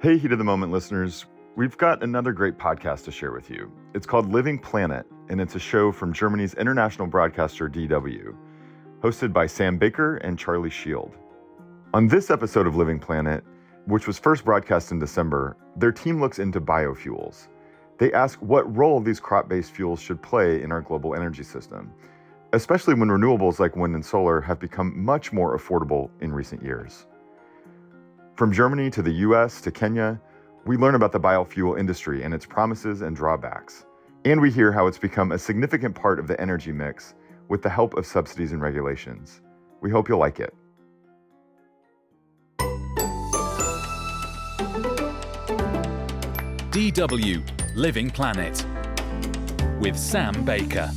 Hey, Heat of the Moment listeners. We've got another great podcast to share with you. It's called Living Planet, and it's a show from Germany's international broadcaster DW, hosted by Sam Baker and Charli Shield. On this episode of Living Planet, which was first broadcast in December, their team looks into biofuels. They ask what role these crop based fuels should play in our global energy system, especially when renewables like wind and solar have become much more affordable in recent years. From Germany to the US to Kenya, we learn about the biofuel industry and its promises and drawbacks. And we hear how it's become a significant part of the energy mix with the help of subsidies and regulations. We hope you'll like it. DW Living Planet with Sam Baker.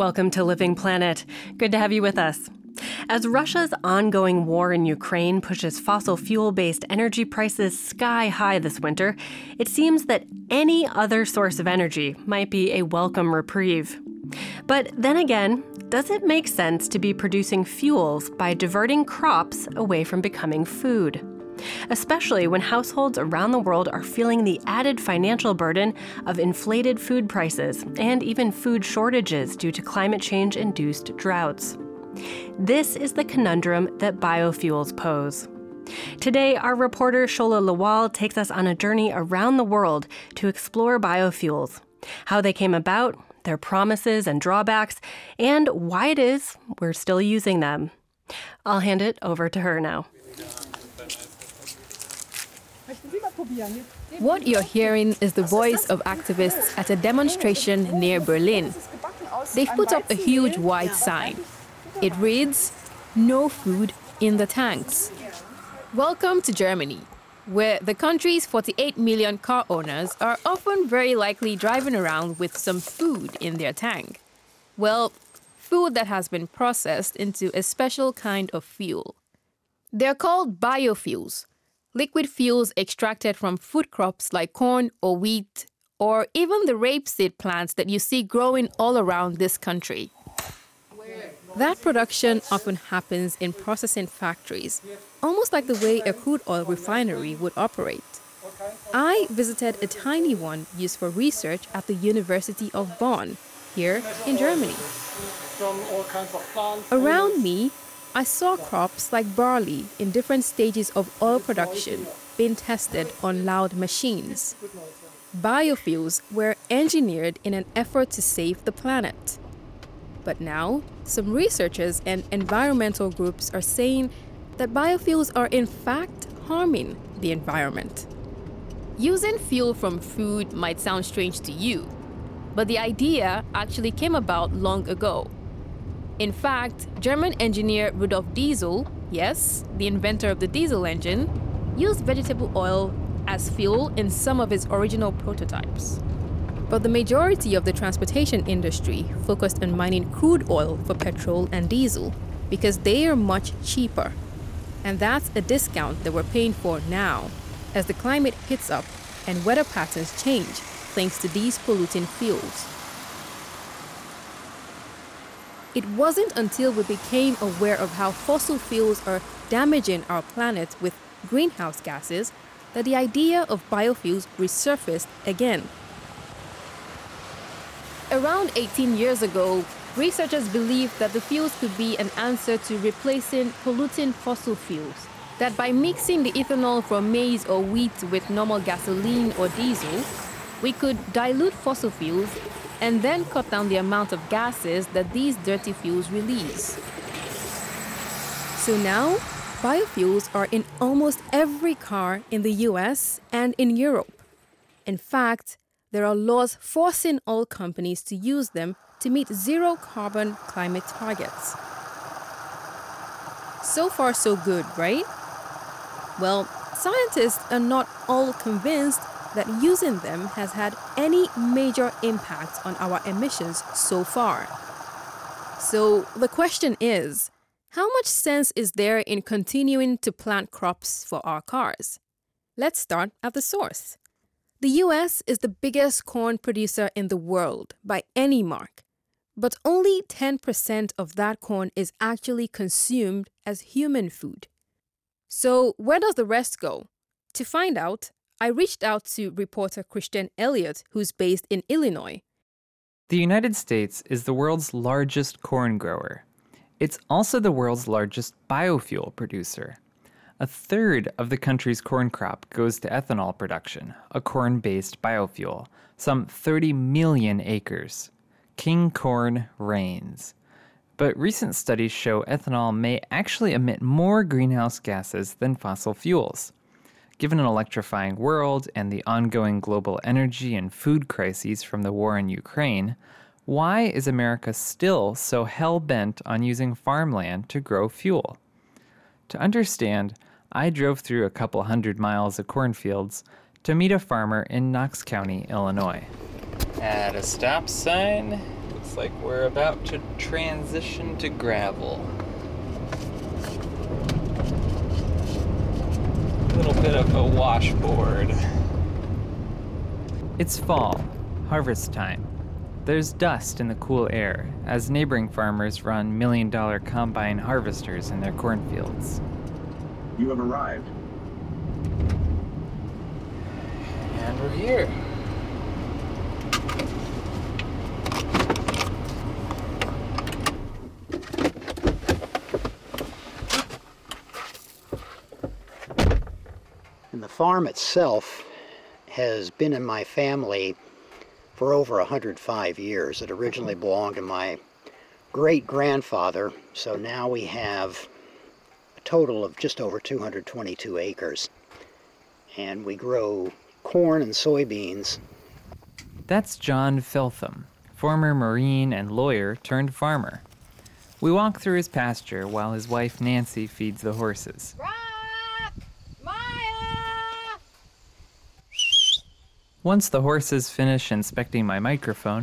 Welcome to Living Planet. Good to have you with us. As Russia's ongoing war in Ukraine pushes fossil fuel based energy prices sky high this winter, it seems that any other source of energy might be a welcome reprieve. But then again, does it make sense to be producing fuels by diverting crops away from becoming food? Especially when households around the world are feeling the added financial burden of inflated food prices and even food shortages due to climate change induced droughts. This is the conundrum that biofuels pose. Today, our reporter Shola Lawal takes us on a journey around the world to explore biofuels, how they came about, their promises and drawbacks, and why it is we're still using them. I'll hand it over to her now. What you're hearing is the voice of activists at a demonstration near Berlin. They've put up a huge white sign. It reads, No food in the tanks. Welcome to Germany, where the country's 48 million car owners are often very likely driving around with some food in their tank. Well, food that has been processed into a special kind of fuel. They're called biofuels, liquid fuels extracted from food crops like corn or wheat, or even the rapeseed plants that you see growing all around this country. That production often happens in processing factories, almost like the way a crude oil refinery would operate. I visited a tiny one used for research at the University of Bonn, here in Germany. Around me, I saw crops like barley in different stages of oil production being tested on loud machines. Biofuels were engineered in an effort to save the planet. But now, some researchers and environmental groups are saying that biofuels are in fact harming the environment. Using fuel from food might sound strange to you, but the idea actually came about long ago. In fact, German engineer Rudolf Diesel, yes, the inventor of the diesel engine, used vegetable oil as fuel in some of his original prototypes. But the majority of the transportation industry focused on mining crude oil for petrol and diesel because they are much cheaper. And that's a discount that we're paying for now as the climate heats up and weather patterns change thanks to these polluting fuels. It wasn't until we became aware of how fossil fuels are damaging our planet with greenhouse gases that the idea of biofuels resurfaced again. Around 18 years ago, researchers believed that the fuels could be an answer to replacing polluting fossil fuels. That by mixing the ethanol from maize or wheat with normal gasoline or diesel, we could dilute fossil fuels and then cut down the amount of gases that these dirty fuels release. So now, biofuels are in almost every car in the US and in Europe. In fact, there are laws forcing all companies to use them to meet zero carbon climate targets. So far, so good, right? Well, scientists are not all convinced that using them has had any major impact on our emissions so far. So the question is how much sense is there in continuing to plant crops for our cars? Let's start at the source. The US is the biggest corn producer in the world by any mark, but only 10% of that corn is actually consumed as human food. So, where does the rest go? To find out, I reached out to reporter Christian Elliott, who's based in Illinois. The United States is the world's largest corn grower. It's also the world's largest biofuel producer. A third of the country's corn crop goes to ethanol production, a corn based biofuel, some 30 million acres. King corn reigns. But recent studies show ethanol may actually emit more greenhouse gases than fossil fuels. Given an electrifying world and the ongoing global energy and food crises from the war in Ukraine, why is America still so hell bent on using farmland to grow fuel? To understand, I drove through a couple hundred miles of cornfields to meet a farmer in Knox County, Illinois. At a stop sign, looks like we're about to transition to gravel. Little bit of a washboard. It's fall, harvest time. There's dust in the cool air as neighboring farmers run million dollar combine harvesters in their cornfields. You have arrived. And we're here. Farm itself has been in my family for over 105 years. It originally belonged to my great grandfather, so now we have a total of just over 222 acres. And we grow corn and soybeans. That's John Filtham, former Marine and lawyer turned farmer. We walk through his pasture while his wife Nancy feeds the horses. Once the horses finish inspecting my microphone,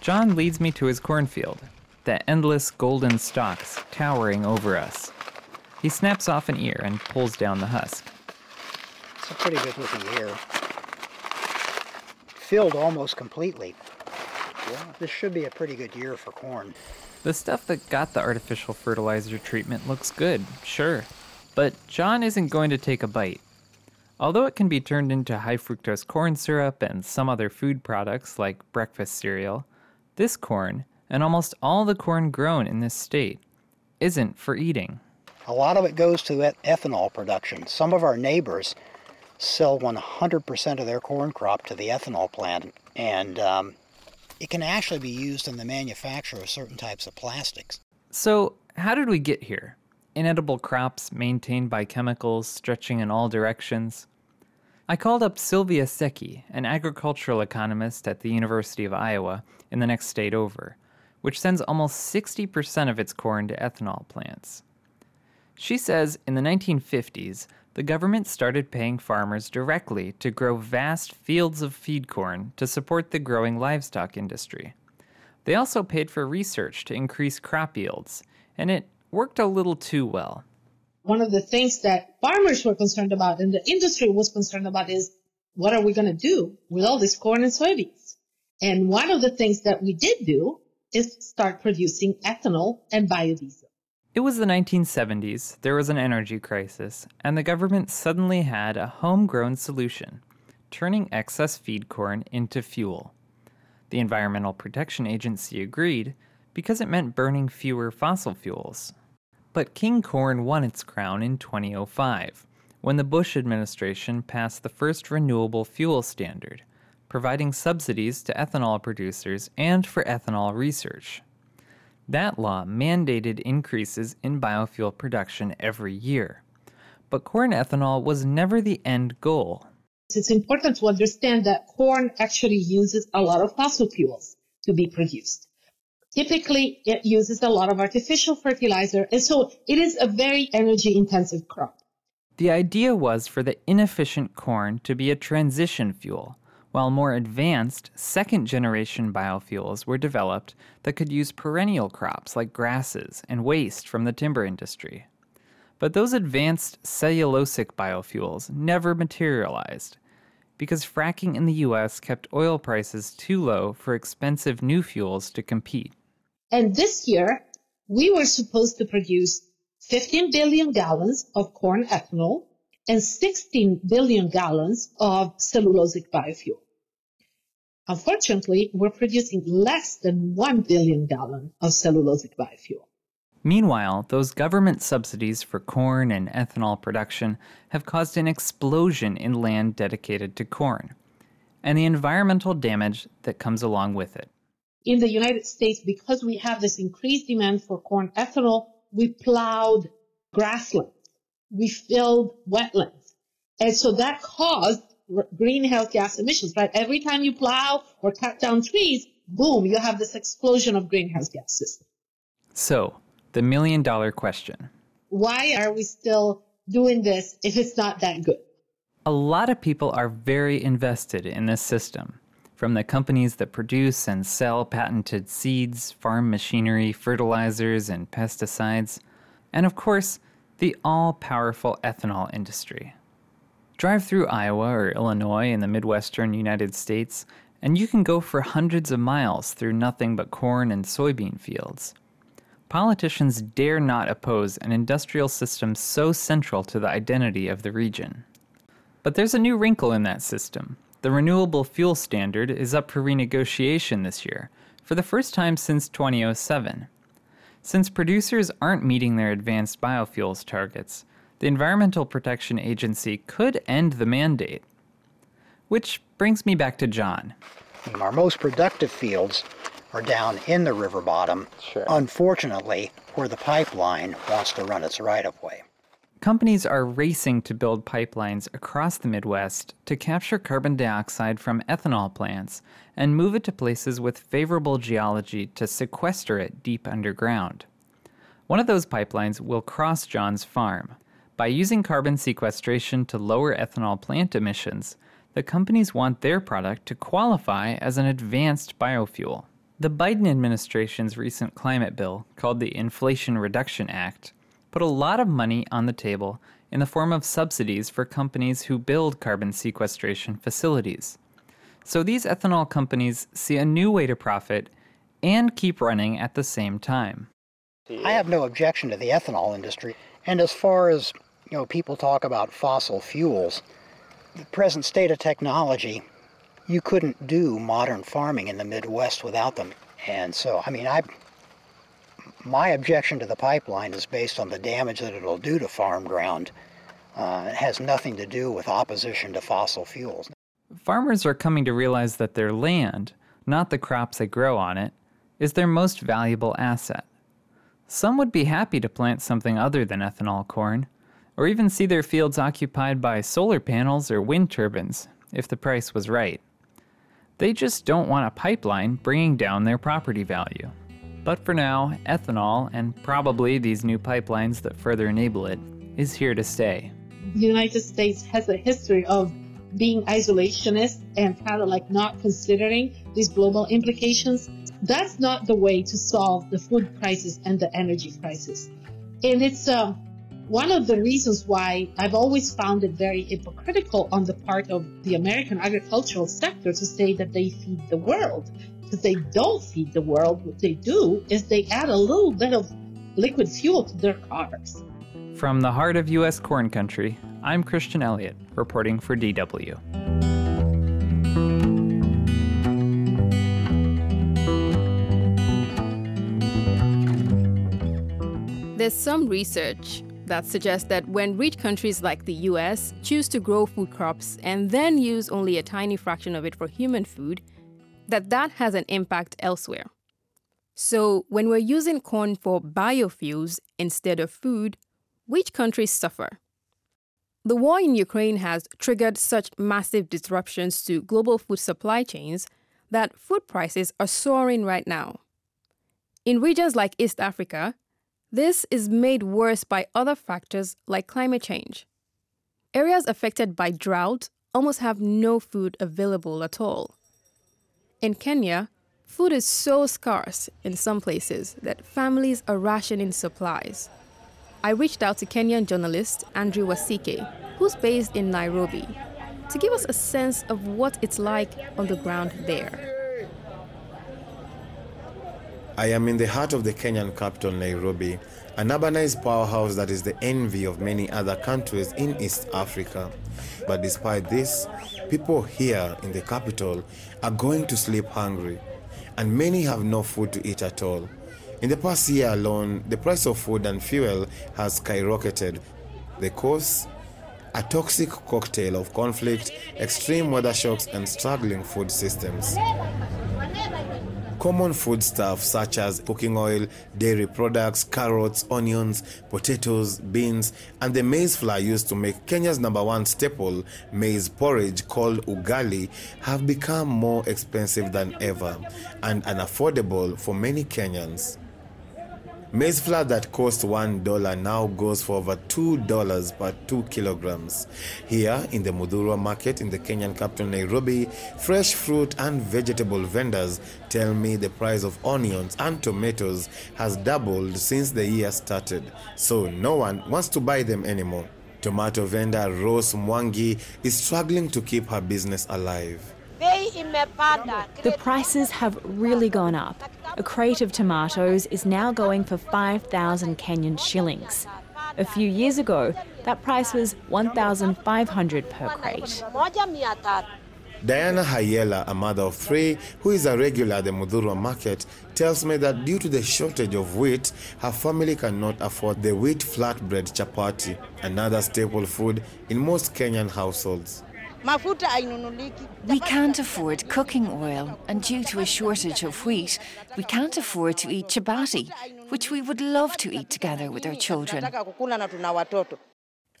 John leads me to his cornfield, the endless golden stalks towering over us. He snaps off an ear and pulls down the husk. It's a pretty good looking ear. Filled almost completely. Yeah, This should be a pretty good year for corn. The stuff that got the artificial fertilizer treatment looks good, sure, but John isn't going to take a bite. Although it can be turned into high fructose corn syrup and some other food products like breakfast cereal, this corn, and almost all the corn grown in this state, isn't for eating. A lot of it goes to et- ethanol production. Some of our neighbors sell 100% of their corn crop to the ethanol plant, and um, it can actually be used in the manufacture of certain types of plastics. So, how did we get here? Inedible crops maintained by chemicals stretching in all directions? I called up Silvia Secchi, an agricultural economist at the University of Iowa in the next state over, which sends almost 60% of its corn to ethanol plants. She says in the 1950s, the government started paying farmers directly to grow vast fields of feed corn to support the growing livestock industry. They also paid for research to increase crop yields, and it worked a little too well. One of the things that farmers were concerned about and the industry was concerned about is what are we going to do with all this corn and soybeans? And one of the things that we did do is start producing ethanol and biodiesel. It was the 1970s, there was an energy crisis, and the government suddenly had a homegrown solution turning excess feed corn into fuel. The Environmental Protection Agency agreed because it meant burning fewer fossil fuels. But King Corn won its crown in 2005 when the Bush administration passed the first renewable fuel standard, providing subsidies to ethanol producers and for ethanol research. That law mandated increases in biofuel production every year. But corn ethanol was never the end goal. It's important to understand that corn actually uses a lot of fossil fuels to be produced. Typically, it uses a lot of artificial fertilizer, and so it is a very energy intensive crop. The idea was for the inefficient corn to be a transition fuel, while more advanced second generation biofuels were developed that could use perennial crops like grasses and waste from the timber industry. But those advanced cellulosic biofuels never materialized. because fracking in the US kept oil prices too low for expensive new fuels to compete. And this year, we were supposed to produce 15 billion gallons of corn ethanol and 16 billion gallons of cellulosic biofuel. Unfortunately, we're producing less than 1 billion gallon of cellulosic biofuel. Meanwhile, those government subsidies for corn and ethanol production have caused an explosion in land dedicated to corn and the environmental damage that comes along with it. In the United States, because we have this increased demand for corn ethanol, we plowed grasslands, we filled wetlands. And so that caused greenhouse gas emissions, right? Every time you plow or cut down trees, boom, you have this explosion of greenhouse gases. So, the million dollar question Why are we still doing this if it's not that good? A lot of people are very invested in this system. From the companies that produce and sell patented seeds, farm machinery, fertilizers, and pesticides, and of course, the all powerful ethanol industry. Drive through Iowa or Illinois in the Midwestern United States, and you can go for hundreds of miles through nothing but corn and soybean fields. Politicians dare not oppose an industrial system so central to the identity of the region. But there's a new wrinkle in that system. The renewable fuel standard is up for renegotiation this year, for the first time since 2007. Since producers aren't meeting their advanced biofuels targets, the Environmental Protection Agency could end the mandate. Which brings me back to John. Our most productive fields are down in the river bottom, sure. unfortunately, where the pipeline wants to run its right of way. Companies are racing to build pipelines across the Midwest to capture carbon dioxide from ethanol plants and move it to places with favorable geology to sequester it deep underground. One of those pipelines will cross John's farm. By using carbon sequestration to lower ethanol plant emissions, the companies want their product to qualify as an advanced biofuel. The Biden administration's recent climate bill, called the Inflation Reduction Act, put a lot of money on the table in the form of subsidies for companies who build carbon sequestration facilities. So these ethanol companies see a new way to profit and keep running at the same time. I have no objection to the ethanol industry. And as far as you know, people talk about fossil fuels. The present state of technology, you couldn't do modern farming in the Midwest without them. And so, I mean, I my objection to the pipeline is based on the damage that it'll do to farm ground. Uh, it has nothing to do with opposition to fossil fuels. Farmers are coming to realize that their land, not the crops they grow on it, is their most valuable asset. Some would be happy to plant something other than ethanol corn, or even see their fields occupied by solar panels or wind turbines, if the price was right. They just don't want a pipeline bringing down their property value. But for now, ethanol, and probably these new pipelines that further enable it, is here to stay. The United States has a history of being isolationist and kind of like not considering these global implications. That's not the way to solve the food crisis and the energy crisis. And it's um, one of the reasons why I've always found it very hypocritical on the part of the American agricultural sector to say that they feed the world. Because they don't feed the world. What they do is they add a little bit of liquid fuel to their cars. From the heart of U.S. corn country, I'm Christian Elliott, reporting for DW. There's some research that suggests that when rich countries like the US choose to grow food crops and then use only a tiny fraction of it for human food, that that has an impact elsewhere. So, when we're using corn for biofuels instead of food, which countries suffer? The war in Ukraine has triggered such massive disruptions to global food supply chains that food prices are soaring right now. In regions like East Africa, this is made worse by other factors like climate change. Areas affected by drought almost have no food available at all. In Kenya, food is so scarce in some places that families are rationing supplies. I reached out to Kenyan journalist Andrew Wasike, who's based in Nairobi. to give us a sense of what it's like on the ground there. I am in the heart of the Kenyan capital, Nairobi, an urbanized powerhouse that is the envy of many other countries in East Africa. But despite this, people here in the capital are going to sleep hungry, and many have no food to eat at all. In the past year alone, the price of food and fuel has skyrocketed. The cause? A toxic cocktail of conflict, extreme weather shocks, and struggling food systems. Common foodstuffs such as cooking oil, dairy products, carrots, onions, potatoes, beans, and the maize flour used to make Kenya's number one staple, maize porridge called ugali, have become more expensive than ever and unaffordable for many Kenyans. Maize flour that cost $1 now goes for over $2 per 2 kilograms. Here in the Muthurwa market in the Kenyan capital Nairobi, fresh fruit and vegetable vendors tell me the price of onions and tomatoes has doubled since the year started, so no one wants to buy them anymore. Tomato vendor Rose Mwangi is struggling to keep her business alive. The prices have really gone up. A crate of tomatoes is now going for 5,000 Kenyan shillings. A few years ago, that price was 1,500 per crate. Diana Hayela, a mother of three who is a regular at the Muthurwa market, tells me that due to the shortage of wheat, her family cannot afford the wheat flatbread chapati, another staple food in most Kenyan households. We can't afford cooking oil, and due to a shortage of wheat, we can't afford to eat chapati, which we would love to eat together with our children.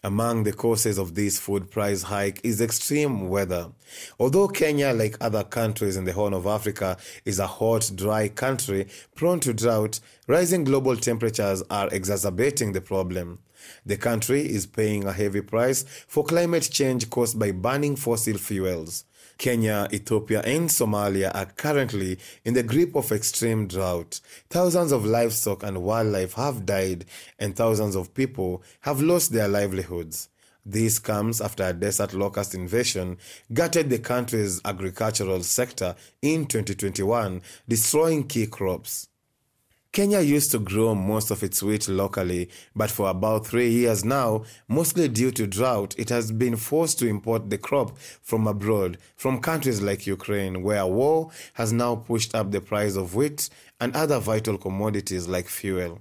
Among the causes of this food price hike is extreme weather. Although Kenya, like other countries in the Horn of Africa, is a hot, dry country prone to drought, rising global temperatures are exacerbating the problem. The country is paying a heavy price for climate change caused by burning fossil fuels. Kenya, Ethiopia, and Somalia are currently in the grip of extreme drought. Thousands of livestock and wildlife have died, and thousands of people have lost their livelihoods. This comes after a desert locust invasion gutted the country's agricultural sector in 2021, destroying key crops. Kenya used to grow most of its wheat locally, but for about three years now, mostly due to drought, it has been forced to import the crop from abroad, from countries like Ukraine, where war has now pushed up the price of wheat and other vital commodities like fuel.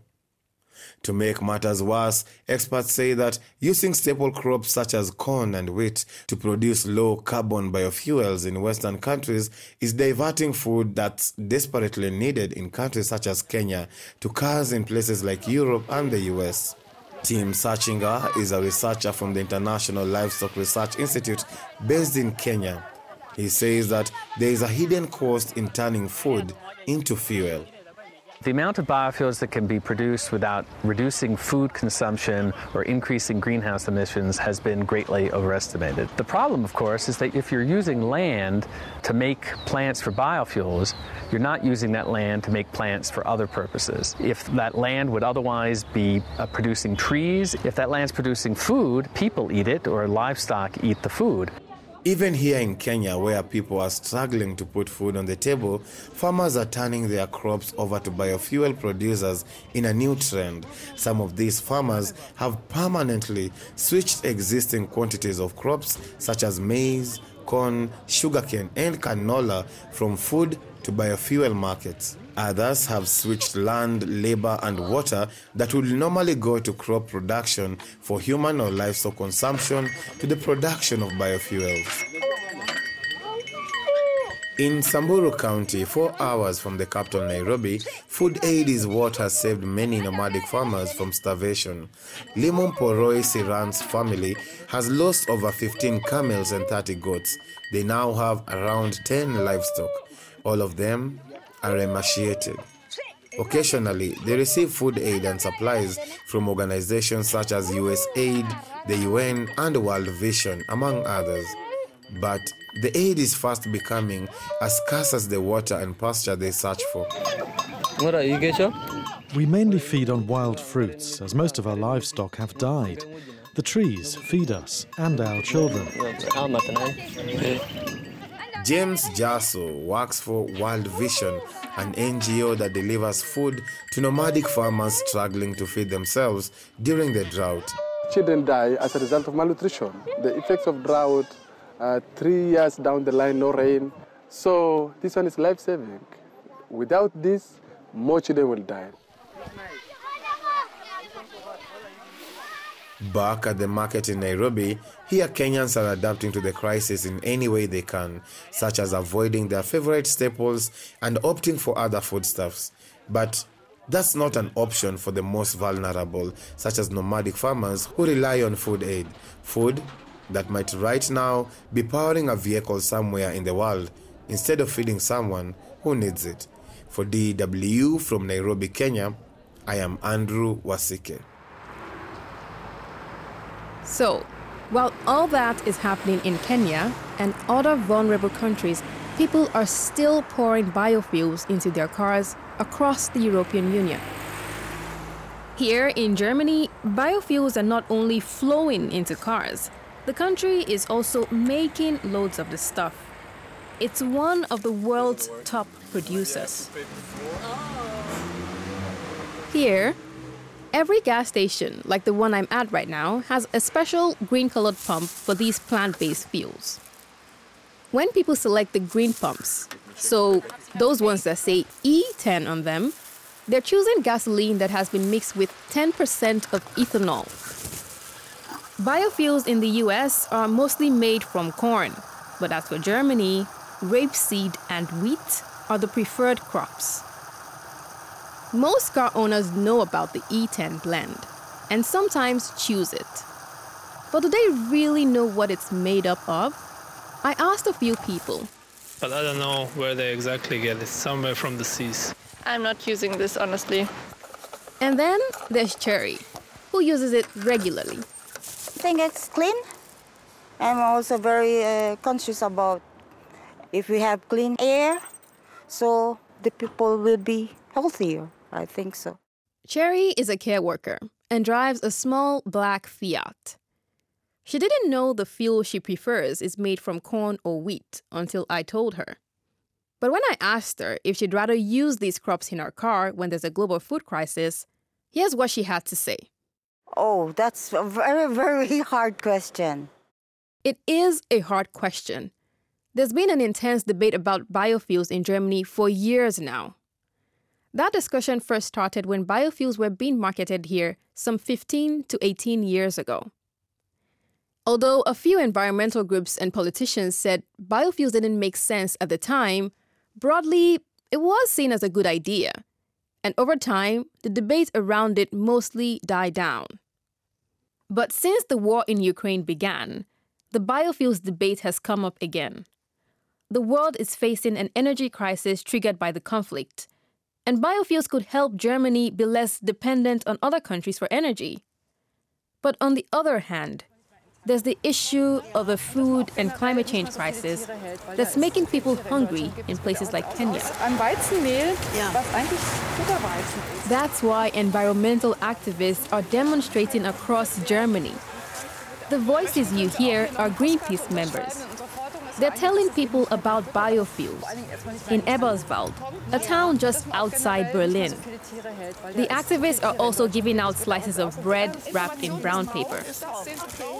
To make matters worse, experts say that using staple crops such as corn and wheat to produce low carbon biofuels in Western countries is diverting food that's desperately needed in countries such as Kenya to cars in places like Europe and the US. Tim Searchinger is a researcher from the International Livestock Research Institute based in Kenya. He says that there is a hidden cost in turning food into fuel. The amount of biofuels that can be produced without reducing food consumption or increasing greenhouse emissions has been greatly overestimated. The problem, of course, is that if you're using land to make plants for biofuels, you're not using that land to make plants for other purposes. If that land would otherwise be uh, producing trees, if that land's producing food, people eat it or livestock eat the food. Even here in Kenya, where people are struggling to put food on the table, farmers are turning their crops over to biofuel producers in a new trend. Some of these farmers have permanently switched existing quantities of crops such as maize, corn, sugarcane, and canola from food to biofuel markets. Others have switched land, labor, and water that would normally go to crop production for human or livestock consumption to the production of biofuels. In Samburu County, four hours from the capital Nairobi, food aid is what has saved many nomadic farmers from starvation. Limon Poroi Siran's family has lost over 15 camels and 30 goats. They now have around 10 livestock. All of them are emaciated. Occasionally, they receive food aid and supplies from organizations such as USAID, the UN, and World Vision, among others. But the aid is fast becoming as scarce as the water and pasture they search for. What are you, Gesho? We mainly feed on wild fruits, as most of our livestock have died. The trees feed us and our children. James Jasso works for World Vision, an NGO that delivers food to nomadic farmers struggling to feed themselves during the drought. Children die as a result of malnutrition. The effects of drought, uh, three years down the line, no rain. So this one is life saving. Without this, more children will die. Back at the market in Nairobi, here Kenyans are adapting to the crisis in any way they can, such as avoiding their favorite staples and opting for other foodstuffs. But that's not an option for the most vulnerable, such as nomadic farmers who rely on food aid. Food that might right now be powering a vehicle somewhere in the world instead of feeding someone who needs it. For DW from Nairobi, Kenya, I am Andrew Wasike. So, while all that is happening in Kenya and other vulnerable countries, people are still pouring biofuels into their cars across the European Union. Here in Germany, biofuels are not only flowing into cars, the country is also making loads of the stuff. It's one of the world's top producers. Here, Every gas station, like the one I'm at right now, has a special green colored pump for these plant based fuels. When people select the green pumps, so those ones that say E10 on them, they're choosing gasoline that has been mixed with 10% of ethanol. Biofuels in the US are mostly made from corn, but as for Germany, rapeseed and wheat are the preferred crops. Most car owners know about the E10 blend and sometimes choose it. But do they really know what it's made up of? I asked a few people. But I don't know where they exactly get it, somewhere from the seas. I'm not using this honestly. And then there's Cherry, who uses it regularly. I think it's clean. I'm also very uh, conscious about if we have clean air, so the people will be healthier. I think so. Cherry is a care worker and drives a small black Fiat. She didn't know the fuel she prefers is made from corn or wheat until I told her. But when I asked her if she'd rather use these crops in her car when there's a global food crisis, here's what she had to say. Oh, that's a very, very hard question. It is a hard question. There's been an intense debate about biofuels in Germany for years now. That discussion first started when biofuels were being marketed here some 15 to 18 years ago. Although a few environmental groups and politicians said biofuels didn't make sense at the time, broadly, it was seen as a good idea. And over time, the debate around it mostly died down. But since the war in Ukraine began, the biofuels debate has come up again. The world is facing an energy crisis triggered by the conflict and biofuels could help Germany be less dependent on other countries for energy. But on the other hand, there's the issue of a food and climate change crisis that's making people hungry in places like Kenya. That's why environmental activists are demonstrating across Germany. The voices you hear are Greenpeace members. They're telling people about biofuels in Eberswald, a town just outside Berlin. The activists are also giving out slices of bread wrapped in brown paper.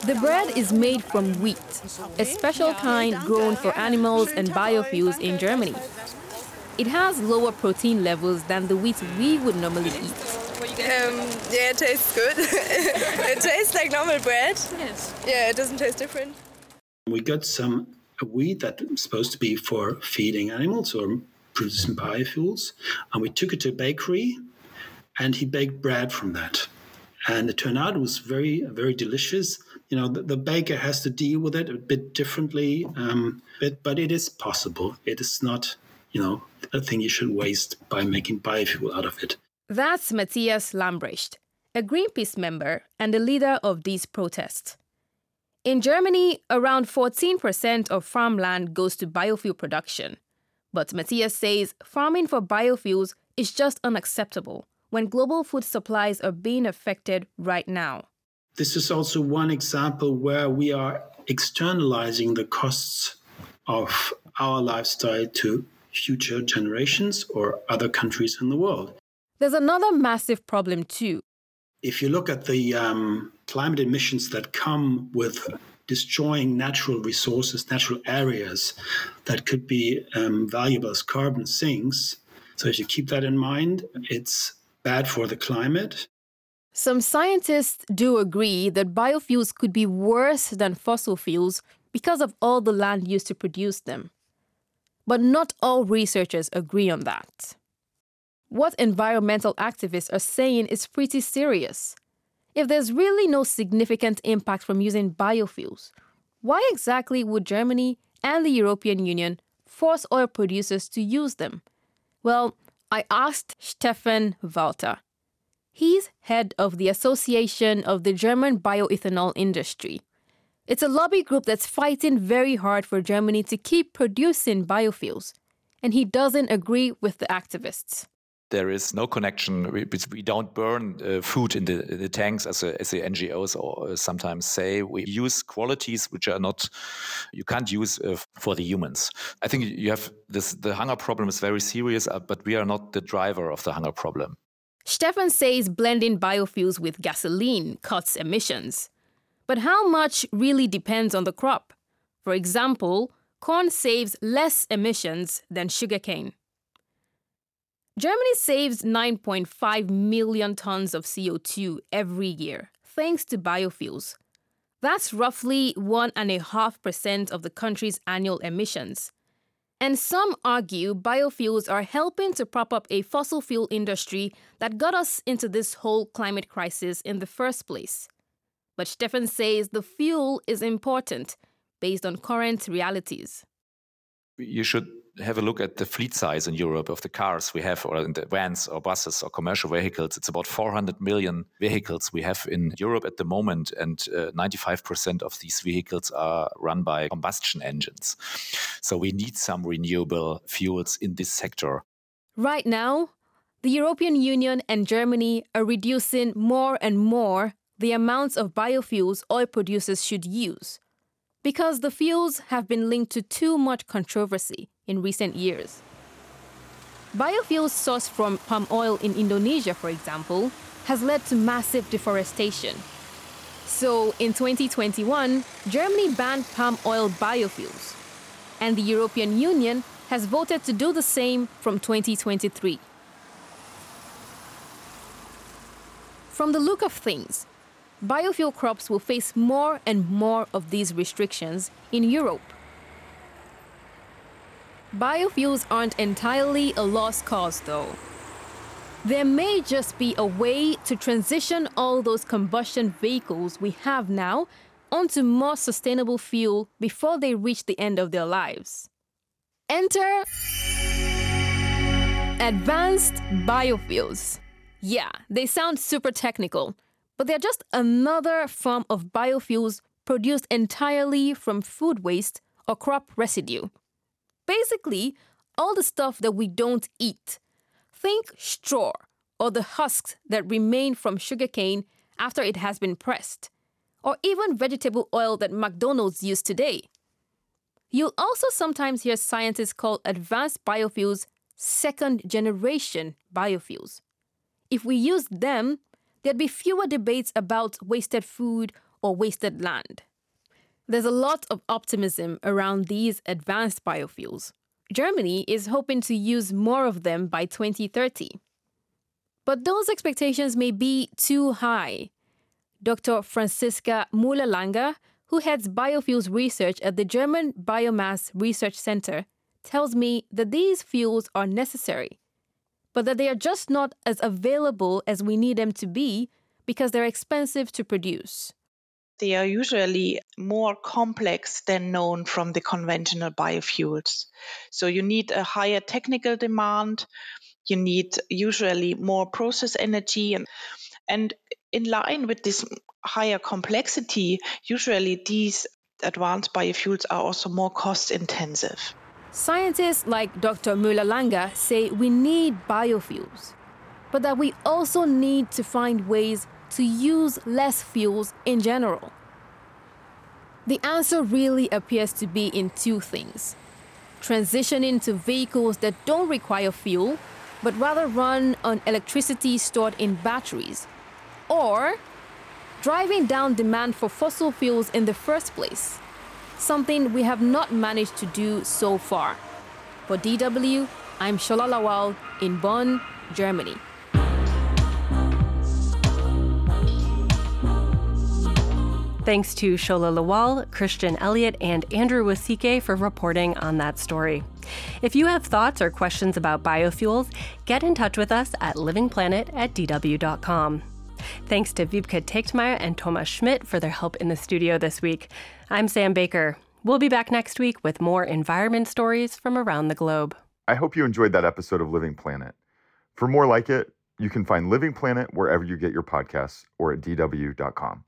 The bread is made from wheat, a special kind grown for animals and biofuels in Germany. It has lower protein levels than the wheat we would normally eat. Um, yeah, it tastes good. it tastes like normal bread. Yes. Yeah, it doesn't taste different. We got some a weed that's supposed to be for feeding animals or producing biofuels. And we took it to a bakery and he baked bread from that. And it turned out it was very, very delicious. You know, the, the baker has to deal with it a bit differently, um, but, but it is possible. It is not, you know, a thing you should waste by making biofuel out of it. That's Matthias Lambrecht, a Greenpeace member and the leader of these protests. In Germany, around 14% of farmland goes to biofuel production. But Matthias says farming for biofuels is just unacceptable when global food supplies are being affected right now. This is also one example where we are externalizing the costs of our lifestyle to future generations or other countries in the world. There's another massive problem, too. If you look at the um, climate emissions that come with destroying natural resources, natural areas that could be um, valuable as carbon sinks, so if you keep that in mind, it's bad for the climate. Some scientists do agree that biofuels could be worse than fossil fuels because of all the land used to produce them. But not all researchers agree on that. What environmental activists are saying is pretty serious. If there's really no significant impact from using biofuels, why exactly would Germany and the European Union force oil producers to use them? Well, I asked Stefan Walter. He's head of the Association of the German Bioethanol Industry. It's a lobby group that's fighting very hard for Germany to keep producing biofuels, and he doesn't agree with the activists there is no connection. We, we don't burn uh, food in the, in the, tanks, as, a, as the NGOs or uh, sometimes say. We use qualities which are not you can't use uh, for the humans. I think you have this. The hunger problem is very serious, uh, but we are not the driver of the hunger problem. Stefan says blending biofuels with gasoline cuts emissions, but how much really depends on the crop. For example, corn saves less emissions than sugarcane. Germany saves 9.5 million tons of CO2 every year thanks to biofuels. That's roughly 1.5% of the country's annual emissions. And some argue biofuels are helping to prop up a fossil fuel industry that got us into this whole climate crisis in the first place. But Stefan says the fuel is important based on current realities. You should have a look at the fleet size in Europe of the cars we have, or in the vans or buses or commercial vehicles, it's about 400 million vehicles we have in Europe at the moment, and uh, 95% of these vehicles are run by combustion engines. So we need some renewable fuels in this sector. Right now, the European Union and Germany are reducing more and more the amounts of biofuels oil producers should use because the fuels have been linked to too much controversy in recent years. Biofuels sourced from palm oil in Indonesia, for example, has led to massive deforestation. So in 2021, Germany banned palm oil biofuels, and the European Union has voted to do the same from 2023. From the look of things, biofuel crops will face more and more of these restrictions in Europe. Biofuels aren't entirely a lost cause, though. There may just be a way to transition all those combustion vehicles we have now onto more sustainable fuel before they reach the end of their lives. Enter advanced biofuels. Yeah, they sound super technical, but they're just another form of biofuels produced entirely from food waste or crop residue. Basically, all the stuff that we don't eat. Think straw or the husks that remain from sugarcane after it has been pressed, or even vegetable oil that McDonald's use today. You'll also sometimes hear scientists call advanced biofuels second generation biofuels. If we used them, there'd be fewer debates about wasted food or wasted land. There's a lot of optimism around these advanced biofuels. Germany is hoping to use more of them by 2030. But those expectations may be too high. Dr. Franziska Müller-Langer, who heads biofuels research at the German Biomass Research Center, tells me that these fuels are necessary, but that they are just not as available as we need them to be because they're expensive to produce. They are usually more complex than known from the conventional biofuels. So you need a higher technical demand, you need usually more process energy and and in line with this higher complexity, usually these advanced biofuels are also more cost intensive. Scientists like Dr. Müller-Langer say we need biofuels, but that we also need to find ways to use less fuels in general? The answer really appears to be in two things transitioning to vehicles that don't require fuel, but rather run on electricity stored in batteries, or driving down demand for fossil fuels in the first place, something we have not managed to do so far. For DW, I'm Shola Lawal in Bonn, Germany. Thanks to Shola Lawal, Christian Elliott, and Andrew Wasike for reporting on that story. If you have thoughts or questions about biofuels, get in touch with us at livingplanet at dw.com. Thanks to Wiebke Tegtmeier and Thomas Schmidt for their help in the studio this week. I'm Sam Baker. We'll be back next week with more environment stories from around the globe. I hope you enjoyed that episode of Living Planet. For more like it, you can find Living Planet wherever you get your podcasts or at dw.com.